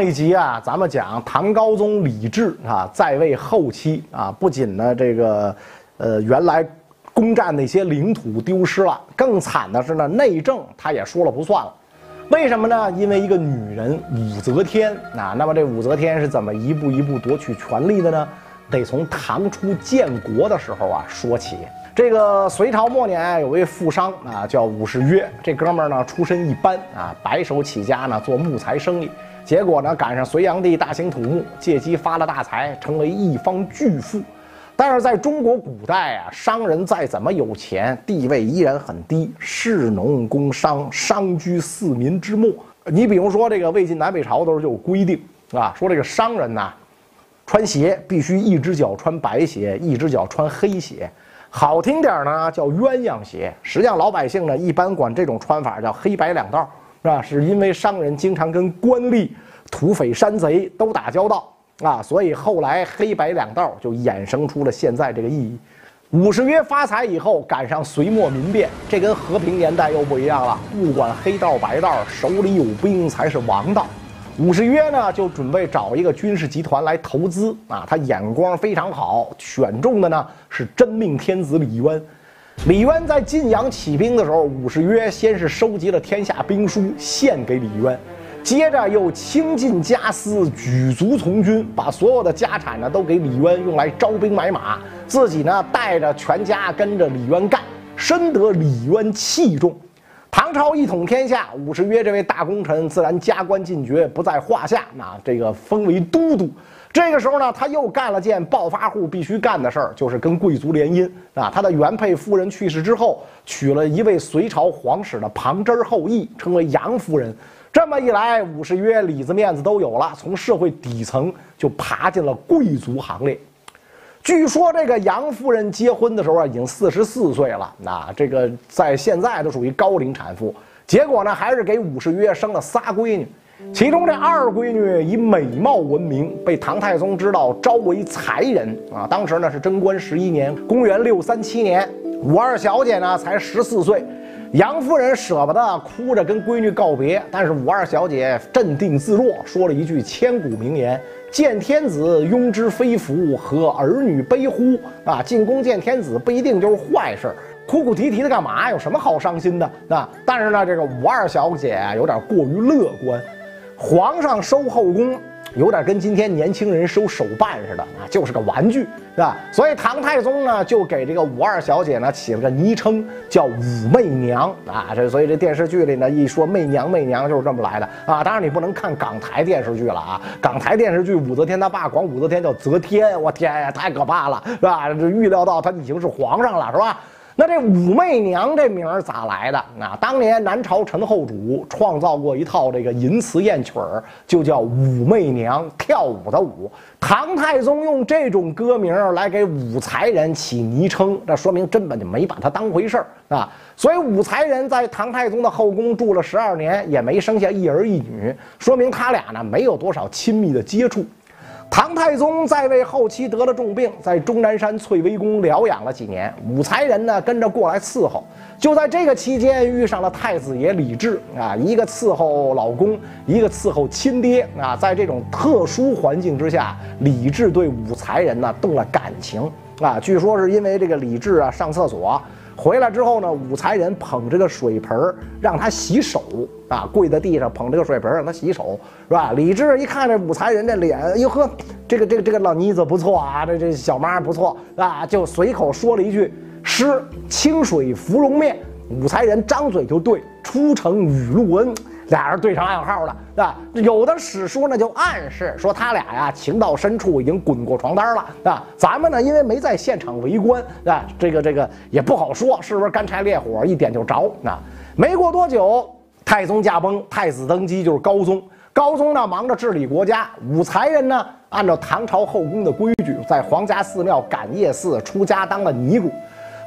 上一集啊，咱们讲唐高宗李治啊，在位后期啊，不仅呢这个，呃，原来攻占那些领土丢失了，更惨的是呢，内政他也说了不算了。为什么呢？因为一个女人武则天啊。那么这武则天是怎么一步一步夺取权力的呢？得从唐初建国的时候啊说起。这个隋朝末年有位富商啊，叫武士约。这哥们儿呢出身一般啊，白手起家呢做木材生意。结果呢赶上隋炀帝大兴土木，借机发了大财，成为一方巨富。但是在中国古代啊，商人再怎么有钱，地位依然很低，士农工商，商居四民之末。你比如说这个魏晋南北朝的时候就有规定啊，说这个商人呐，穿鞋必须一只脚穿白鞋，一只脚穿黑鞋。好听点呢，叫鸳鸯鞋。实际上，老百姓呢一般管这种穿法叫黑白两道，是吧？是因为商人经常跟官吏、土匪、山贼都打交道啊，所以后来黑白两道就衍生出了现在这个意义。武士约发财以后，赶上隋末民变，这跟和平年代又不一样了，不管黑道白道，手里有兵才是王道。武士约呢，就准备找一个军事集团来投资啊。他眼光非常好，选中的呢是真命天子李渊。李渊在晋阳起兵的时候，武士约先是收集了天下兵书献给李渊，接着又倾尽家私，举足从军，把所有的家产呢都给李渊用来招兵买马，自己呢带着全家跟着李渊干，深得李渊器重。唐朝一统天下，武士约这位大功臣自然加官进爵不在话下。那这个封为都督。这个时候呢，他又干了件暴发户必须干的事儿，就是跟贵族联姻啊。他的原配夫人去世之后，娶了一位隋朝皇室的旁支后裔，称为杨夫人。这么一来，武士约里子面子都有了，从社会底层就爬进了贵族行列。据说这个杨夫人结婚的时候啊，已经四十四岁了。那这个在现在都属于高龄产妇。结果呢，还是给武士约生了仨闺女，其中这二闺女以美貌闻名，被唐太宗知道，招为才人啊。当时呢是贞观十一年，公元六三七年，武二小姐呢才十四岁。杨夫人舍不得，哭着跟闺女告别。但是武二小姐镇定自若，说了一句千古名言。见天子庸之非福，和儿女悲乎？啊，进宫见天子不一定就是坏事，哭哭啼啼的干嘛？有什么好伤心的？啊，但是呢，这个武二小姐有点过于乐观，皇上收后宫。有点跟今天年轻人收手办似的啊，就是个玩具，是吧？所以唐太宗呢，就给这个武二小姐呢起了个昵称，叫武媚娘啊。这所以这电视剧里呢，一说媚娘媚娘就是这么来的啊。当然你不能看港台电视剧了啊，港台电视剧武则天他爸管武则天叫则天，我天呀，太可怕了，是吧？这预料到他已经是皇上了，是吧？那这武媚娘这名儿咋来的？那当年南朝陈后主创造过一套这个淫词艳曲儿，就叫武媚娘跳舞的舞。唐太宗用这种歌名来给武才人起昵称，这说明根本就没把他当回事儿啊。所以武才人在唐太宗的后宫住了十二年，也没生下一儿一女，说明他俩呢没有多少亲密的接触。唐太宗在位后期得了重病，在终南山翠微宫疗养了几年。武才人呢跟着过来伺候，就在这个期间遇上了太子爷李治啊，一个伺候老公，一个伺候亲爹啊。在这种特殊环境之下，李治对武才人呢动了感情啊。据说是因为这个李治啊上厕所。回来之后呢，武才人捧着个水盆儿让他洗手啊，跪在地上捧着个水盆儿让他洗手，是吧？李治一看这武才人这脸，哎呦呵，这个这个这个老妮子不错啊，这这小妈不错啊，就随口说了一句诗：“清水芙蓉面。”武才人张嘴就对：“出城雨露恩。”俩人对上暗号了，是吧？有的史书呢就暗示说他俩呀情到深处已经滚过床单了，啊，咱们呢因为没在现场围观，啊，这个这个也不好说是不是干柴烈火一点就着。啊，没过多久，太宗驾崩，太子登基就是高宗。高宗呢忙着治理国家，武才人呢按照唐朝后宫的规矩，在皇家寺庙感业寺出家当了尼姑。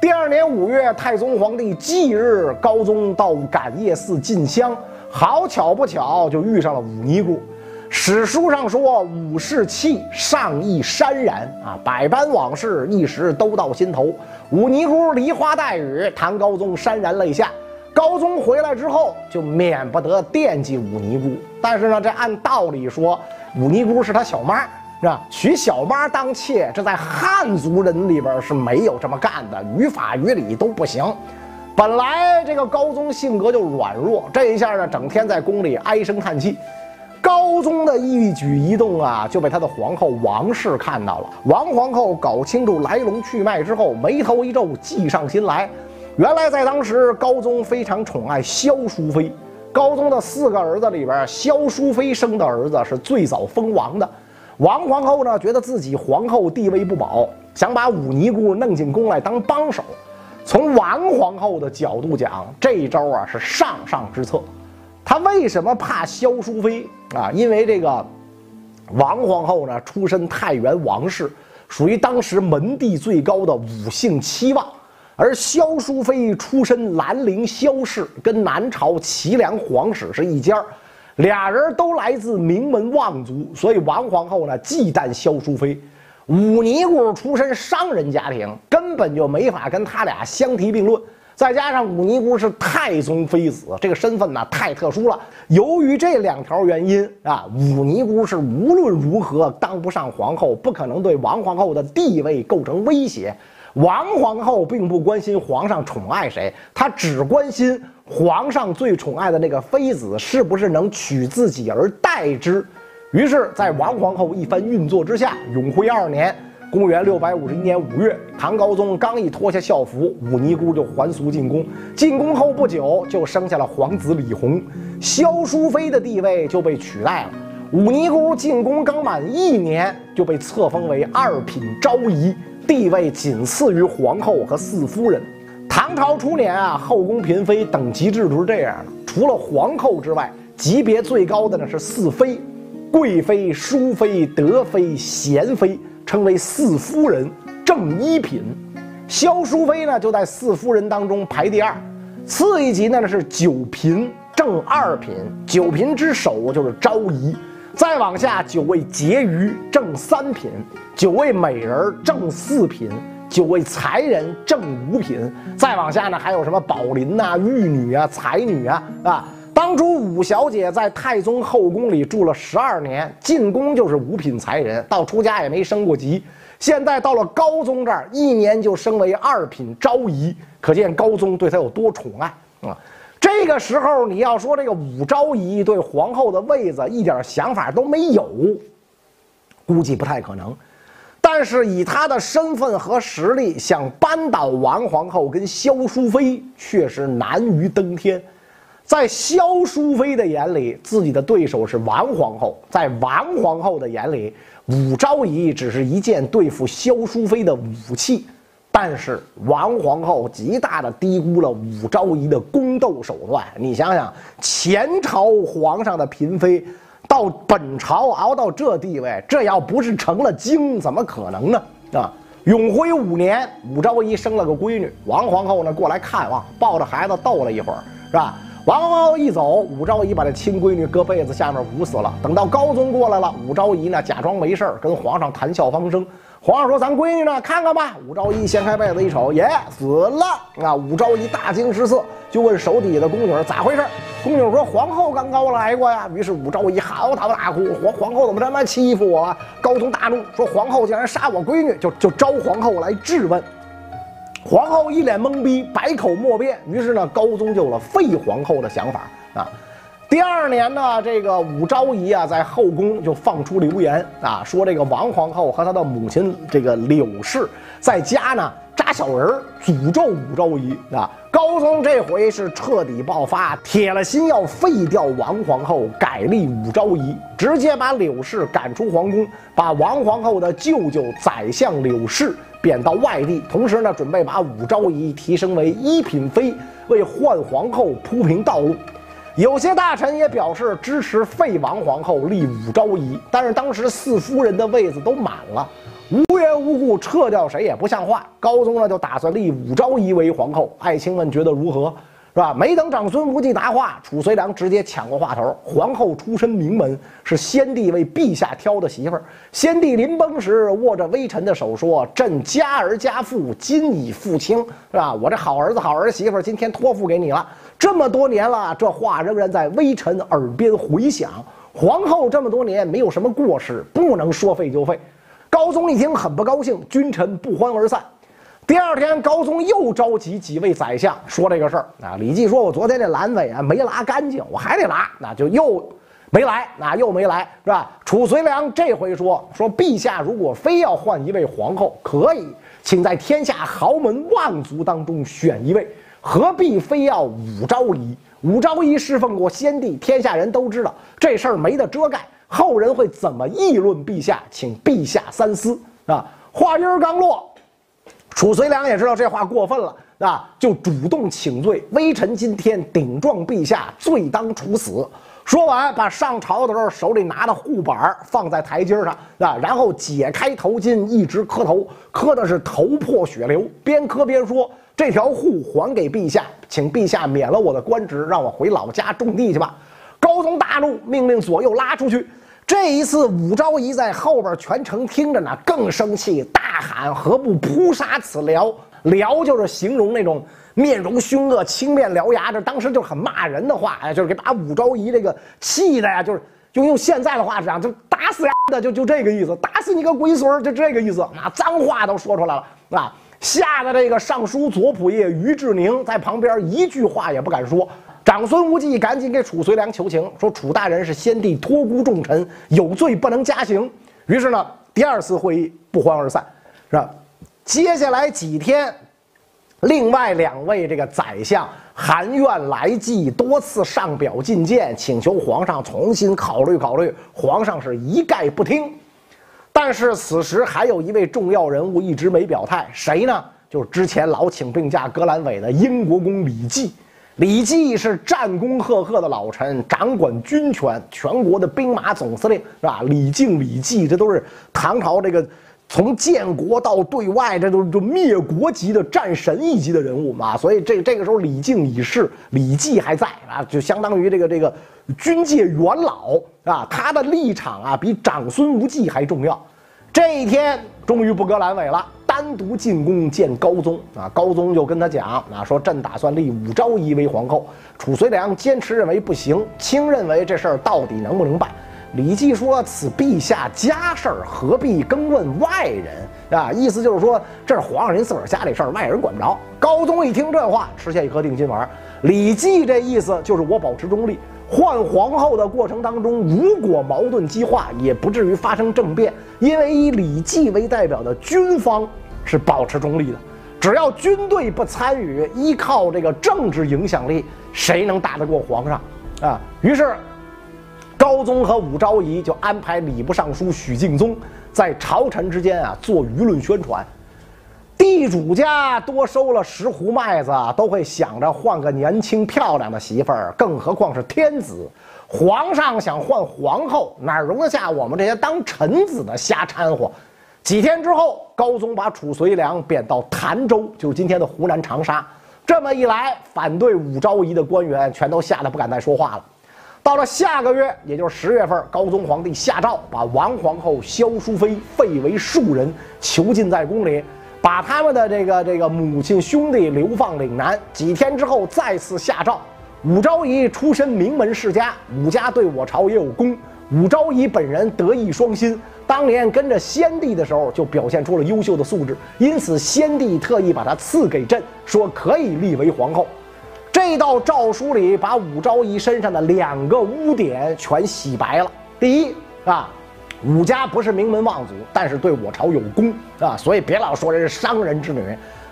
第二年五月，太宗皇帝忌日，高宗到感业寺进香。好巧不巧，就遇上了武尼姑。史书上说，武士气上意潸然啊，百般往事一时都到心头。武尼姑梨花带雨，唐高宗潸然泪下。高宗回来之后，就免不得惦记武尼姑。但是呢，这按道理说，武尼姑是他小妈，是吧？娶小妈当妾，这在汉族人里边是没有这么干的，于法于理都不行。本来这个高宗性格就软弱，这一下呢，整天在宫里唉声叹气。高宗的一举一动啊，就被他的皇后王氏看到了。王皇后搞清楚来龙去脉之后，眉头一皱，计上心来。原来在当时，高宗非常宠爱萧淑妃。高宗的四个儿子里边，萧淑妃生的儿子是最早封王的。王皇后呢，觉得自己皇后地位不保，想把武尼姑弄进宫来当帮手。从王皇后的角度讲，这一招啊是上上之策。她为什么怕萧淑妃啊？因为这个王皇后呢，出身太原王氏，属于当时门第最高的五姓七望。而萧淑妃出身兰陵萧氏，跟南朝齐梁皇室是一家俩人都来自名门望族，所以王皇后呢忌惮萧淑妃。武尼姑出身商人家庭，根本就没法跟他俩相提并论。再加上武尼姑是太宗妃子，这个身份呢太特殊了。由于这两条原因啊，武尼姑是无论如何当不上皇后，不可能对王皇后的地位构成威胁。王皇后并不关心皇上宠爱谁，她只关心皇上最宠爱的那个妃子是不是能娶自己而代之。于是，在王皇后一番运作之下，永徽二年（公元651年5月），唐高宗刚一脱下校服，武尼姑就还俗进宫。进宫后不久，就生下了皇子李弘，萧淑妃的地位就被取代了。武尼姑进宫刚满一年，就被册封为二品昭仪。地位仅次于皇后和四夫人。唐朝初年啊，后宫嫔妃等级制度是这样的：除了皇后之外，级别最高的呢是四妃，贵妃、淑妃、德妃、贤妃，称为四夫人，正一品。萧淑妃呢就在四夫人当中排第二，次一级呢是九嫔，正二品。九嫔之首就是昭仪。再往下，九位婕妤正三品，九位美人正四品，九位才人正五品。再往下呢，还有什么宝林呐、玉女啊、才女啊啊！当初武小姐在太宗后宫里住了十二年，进宫就是五品才人，到出家也没升过级。现在到了高宗这儿，一年就升为二品昭仪，可见高宗对她有多宠爱啊！这个时候，你要说这个武昭仪对皇后的位子一点想法都没有，估计不太可能。但是以她的身份和实力，想扳倒王皇后跟萧淑妃，确实难于登天。在萧淑妃的眼里，自己的对手是王皇后；在王皇后的眼里，武昭仪只是一件对付萧淑妃的武器。但是王皇后极大的低估了武昭仪的宫斗手段。你想想，前朝皇上的嫔妃，到本朝熬到这地位，这要不是成了精，怎么可能呢？啊！永徽五年，武昭仪生了个闺女，王皇后呢过来看望，抱着孩子逗了一会儿，是吧？王皇后一走，武昭仪把这亲闺女搁被子下面捂死了。等到高宗过来了，武昭仪呢假装没事跟皇上谈笑风生。皇上说：“咱闺女呢？看看吧。”武昭仪掀开被子一瞅，耶，死了！啊，武昭仪大惊失色，就问手底下的宫女咋回事。宫女说：“皇后刚刚来过呀。”于是武昭仪嚎啕大哭：“皇皇后怎么这么欺负我？”高宗大怒，说：“皇后竟然杀我闺女！”就就招皇后来质问。皇后一脸懵逼，百口莫辩。于是呢，高宗就有了废皇后的想法啊。第二年呢，这个武昭仪啊，在后宫就放出流言啊，说这个王皇后和她的母亲这个柳氏在家呢扎小人儿，诅咒武昭仪啊。高宗这回是彻底爆发，铁了心要废掉王皇后，改立武昭仪，直接把柳氏赶出皇宫，把王皇后的舅舅宰相柳氏贬到外地，同时呢，准备把武昭仪提升为一品妃，为换皇后铺平道路。有些大臣也表示支持废王皇后立武昭仪，但是当时四夫人的位子都满了，无缘无故撤掉谁也不像话。高宗呢就打算立武昭仪为皇后，爱卿们觉得如何？是吧？没等长孙无忌答话，褚遂良直接抢过话头。皇后出身名门，是先帝为陛下挑的媳妇儿。先帝临崩时握着微臣的手说：“朕家儿家父，今已付清，是吧？我这好儿子好儿媳妇，今天托付给你了。”这么多年了，这话仍然在微臣耳边回响。皇后这么多年没有什么过失，不能说废就废。高宗一听很不高兴，君臣不欢而散。第二天，高宗又召集几位宰相说这个事儿啊。李绩说：“我昨天这阑尾啊没拉干净，我还得拉，那就又没来，那又没来，是吧？”褚遂良这回说：“说陛下如果非要换一位皇后，可以，请在天下豪门望族当中选一位，何必非要武昭仪？武昭仪侍奉过先帝，天下人都知道，这事儿没得遮盖，后人会怎么议论陛下？请陛下三思啊！”话音儿刚落。褚遂良也知道这话过分了，啊，就主动请罪。微臣今天顶撞陛下，罪当处死。说完，把上朝的时候手里拿的护板放在台阶上，啊，然后解开头巾，一直磕头，磕的是头破血流。边磕边说：“这条护还给陛下，请陛下免了我的官职，让我回老家种地去吧。”高宗大怒，命令左右拉出去。这一次，武昭仪在后边全程听着呢，更生气，大喊：“何不扑杀此辽？”辽就是形容那种面容凶恶、青面獠牙，这当时就很骂人的话，哎，就是给把武昭仪这个气的呀，就是就用现在的话讲，就打死呀的，就就这个意思，打死你个龟孙儿就这个意思，那脏话都说出来了，啊，吓得这个尚书左仆射于志宁在旁边一句话也不敢说。长孙无忌赶紧给褚遂良求情，说：“楚大人是先帝托孤重臣，有罪不能加刑。”于是呢，第二次会议不欢而散，是吧？接下来几天，另外两位这个宰相含怨来祭，多次上表进谏，请求皇上重新考虑考虑。皇上是一概不听。但是此时还有一位重要人物一直没表态，谁呢？就是之前老请病假割阑尾的英国公李绩。李绩是战功赫赫的老臣，掌管军权，全国的兵马总司令是吧？李靖、李绩，这都是唐朝这个从建国到对外，这都是灭国级的战神一级的人物嘛。所以这这个时候，李靖已逝，李绩还在啊，就相当于这个这个军界元老啊。他的立场啊，比长孙无忌还重要。这一天终于不割阑尾了。单独进宫见高宗啊，高宗就跟他讲啊，说朕打算立武昭仪为皇后。褚遂良坚持认为不行，卿认为这事儿到底能不能办？李绩说：“此陛下家事儿，何必更问外人啊？”意思就是说，这是皇上您自个儿家里事儿，外人管不着。高宗一听这话，吃下一颗定心丸。李绩这意思就是我保持中立，换皇后的过程当中，如果矛盾激化，也不至于发生政变，因为以李绩为代表的军方。是保持中立的，只要军队不参与，依靠这个政治影响力，谁能打得过皇上啊？于是，高宗和武昭仪就安排礼部尚书许敬宗在朝臣之间啊做舆论宣传。地主家多收了十斛麦子，都会想着换个年轻漂亮的媳妇儿，更何况是天子。皇上想换皇后，哪容得下我们这些当臣子的瞎掺和？几天之后，高宗把褚遂良贬到潭州，就是今天的湖南长沙。这么一来，反对武昭仪的官员全都吓得不敢再说话了。到了下个月，也就是十月份，高宗皇帝下诏把王皇后萧淑妃废为庶人，囚禁在宫里，把他们的这个这个母亲兄弟流放岭南。几天之后，再次下诏，武昭仪出身名门世家，武家对我朝也有功，武昭仪本人德艺双馨。当年跟着先帝的时候，就表现出了优秀的素质，因此先帝特意把她赐给朕，说可以立为皇后。这道诏书里把武昭仪身上的两个污点全洗白了。第一啊，武家不是名门望族，但是对我朝有功啊，所以别老说人是商人之女。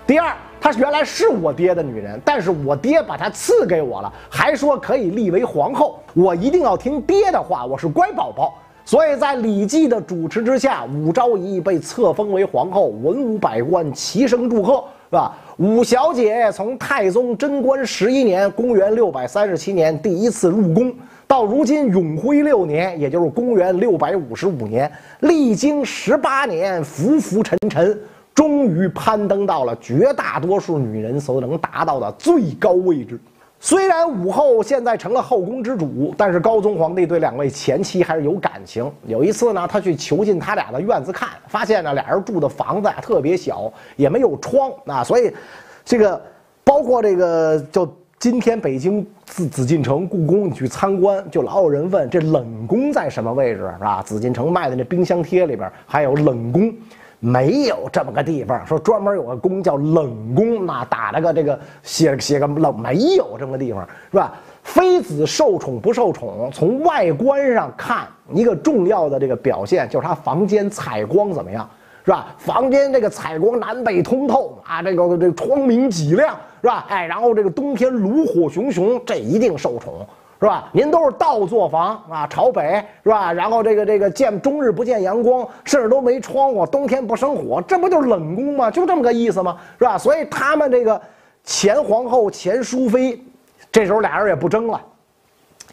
第二，她原来是我爹的女人，但是我爹把她赐给我了，还说可以立为皇后，我一定要听爹的话，我是乖宝宝。所以在李绩的主持之下，武昭仪被册封为皇后，文武百官齐声祝贺，是吧？武小姐从太宗贞观十一年（公元六百三十七年）第一次入宫，到如今永徽六年，也就是公元六百五十五年，历经十八年浮浮沉沉，终于攀登到了绝大多数女人所能达到的最高位置。虽然武后现在成了后宫之主，但是高宗皇帝对两位前妻还是有感情。有一次呢，他去囚禁他俩的院子看，发现呢俩人住的房子呀特别小，也没有窗啊，所以这个包括这个就今天北京紫紫禁城、故宫，你去参观，就老有人问这冷宫在什么位置，是吧？紫禁城卖的那冰箱贴里边还有冷宫，没有这么个地方，说专门有个宫叫冷宫，那打了个这个写写个冷，没有这么个地方，是吧？妃子受宠不受宠，从外观上看，一个重要的这个表现就是她房间采光怎么样。是吧？房间这个采光南北通透啊，这个这个窗明几亮，是吧？哎，然后这个冬天炉火熊熊，这一定受宠，是吧？您都是倒座房啊，朝北，是吧？然后这个这个见终日不见阳光，甚至都没窗户，冬天不生火，这不就是冷宫吗？就这么个意思吗？是吧？所以他们这个前皇后、前淑妃，这时候俩人也不争了。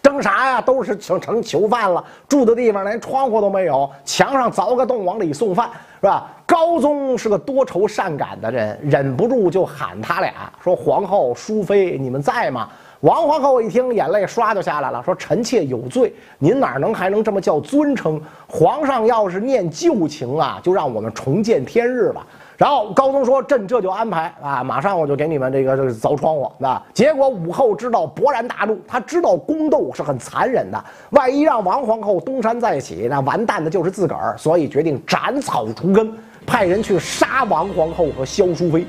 争啥呀？都是成成囚犯了，住的地方连窗户都没有，墙上凿个洞往里送饭，是吧？高宗是个多愁善感的人，忍不住就喊他俩说：“皇后、淑妃，你们在吗？”王皇后一听，眼泪唰就下来了，说：“臣妾有罪，您哪能还能这么叫尊称？皇上要是念旧情啊，就让我们重见天日吧。”然后高宗说：“朕这就安排啊，马上我就给你们这个这个凿窗户。”那结果武后知道勃然大怒，她知道宫斗是很残忍的，万一让王皇后东山再起，那完蛋的就是自个儿，所以决定斩草除根，派人去杀王皇后和萧淑妃。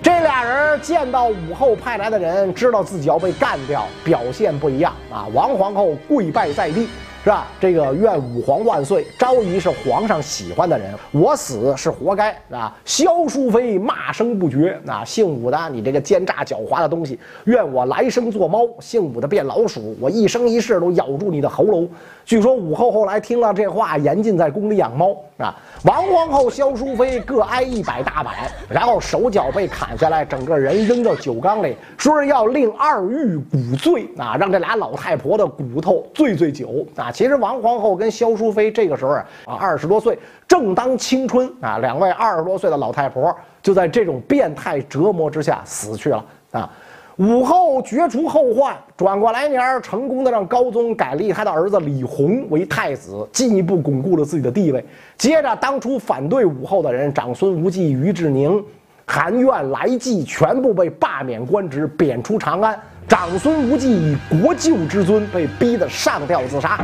这俩人见到武后派来的人，知道自己要被干掉，表现不一样啊！王皇后跪拜在地。是吧？这个愿武皇万岁。昭仪是皇上喜欢的人，我死是活该啊！萧淑妃骂声不绝啊！姓武的，你这个奸诈狡猾的东西，愿我来生做猫；姓武的变老鼠，我一生一世都咬住你的喉咙。据说武后后来听了这话，严禁在宫里养猫啊。王皇后、萧淑妃各挨一百大板，然后手脚被砍下来，整个人扔到酒缸里，说是要令二玉骨醉啊，让这俩老太婆的骨头醉醉酒啊。其实王皇后跟萧淑妃这个时候啊，二十多岁，正当青春啊，两位二十多岁的老太婆就在这种变态折磨之下死去了啊。武后绝除后患，转过来年成功的让高宗改立他的儿子李弘为太子，进一步巩固了自己的地位。接着，当初反对武后的人，长孙无忌、于志宁、韩苑、来济，全部被罢免官职，贬出长安。长孙无忌以国舅之尊被逼得上吊自杀，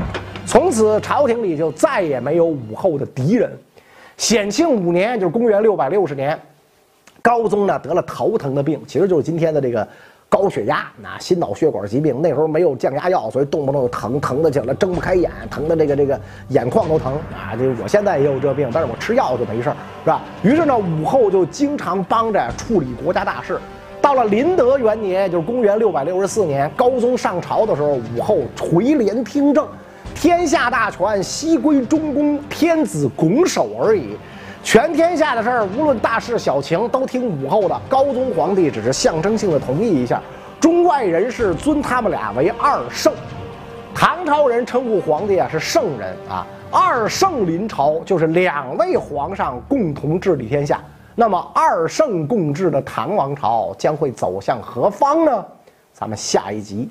从此朝廷里就再也没有武后的敌人。显庆五年，就是公元六百六十年，高宗呢得了头疼的病，其实就是今天的这个。高血压，那心脑血管疾病，那时候没有降压药，所以动不动就疼，疼的起来睁不开眼，疼的这个这个眼眶都疼啊！这我现在也有这病，但是我吃药就没事是吧？于是呢，武后就经常帮着处理国家大事。到了麟德元年，就是公元六百六十四年，高宗上朝的时候，武后垂帘听政，天下大权悉归中宫，天子拱手而已。全天下的事儿，无论大事小情，都听武后的。高宗皇帝只是象征性的同意一下，中外人士尊他们俩为二圣。唐朝人称呼皇帝啊是圣人啊，二圣临朝就是两位皇上共同治理天下。那么二圣共治的唐王朝将会走向何方呢？咱们下一集。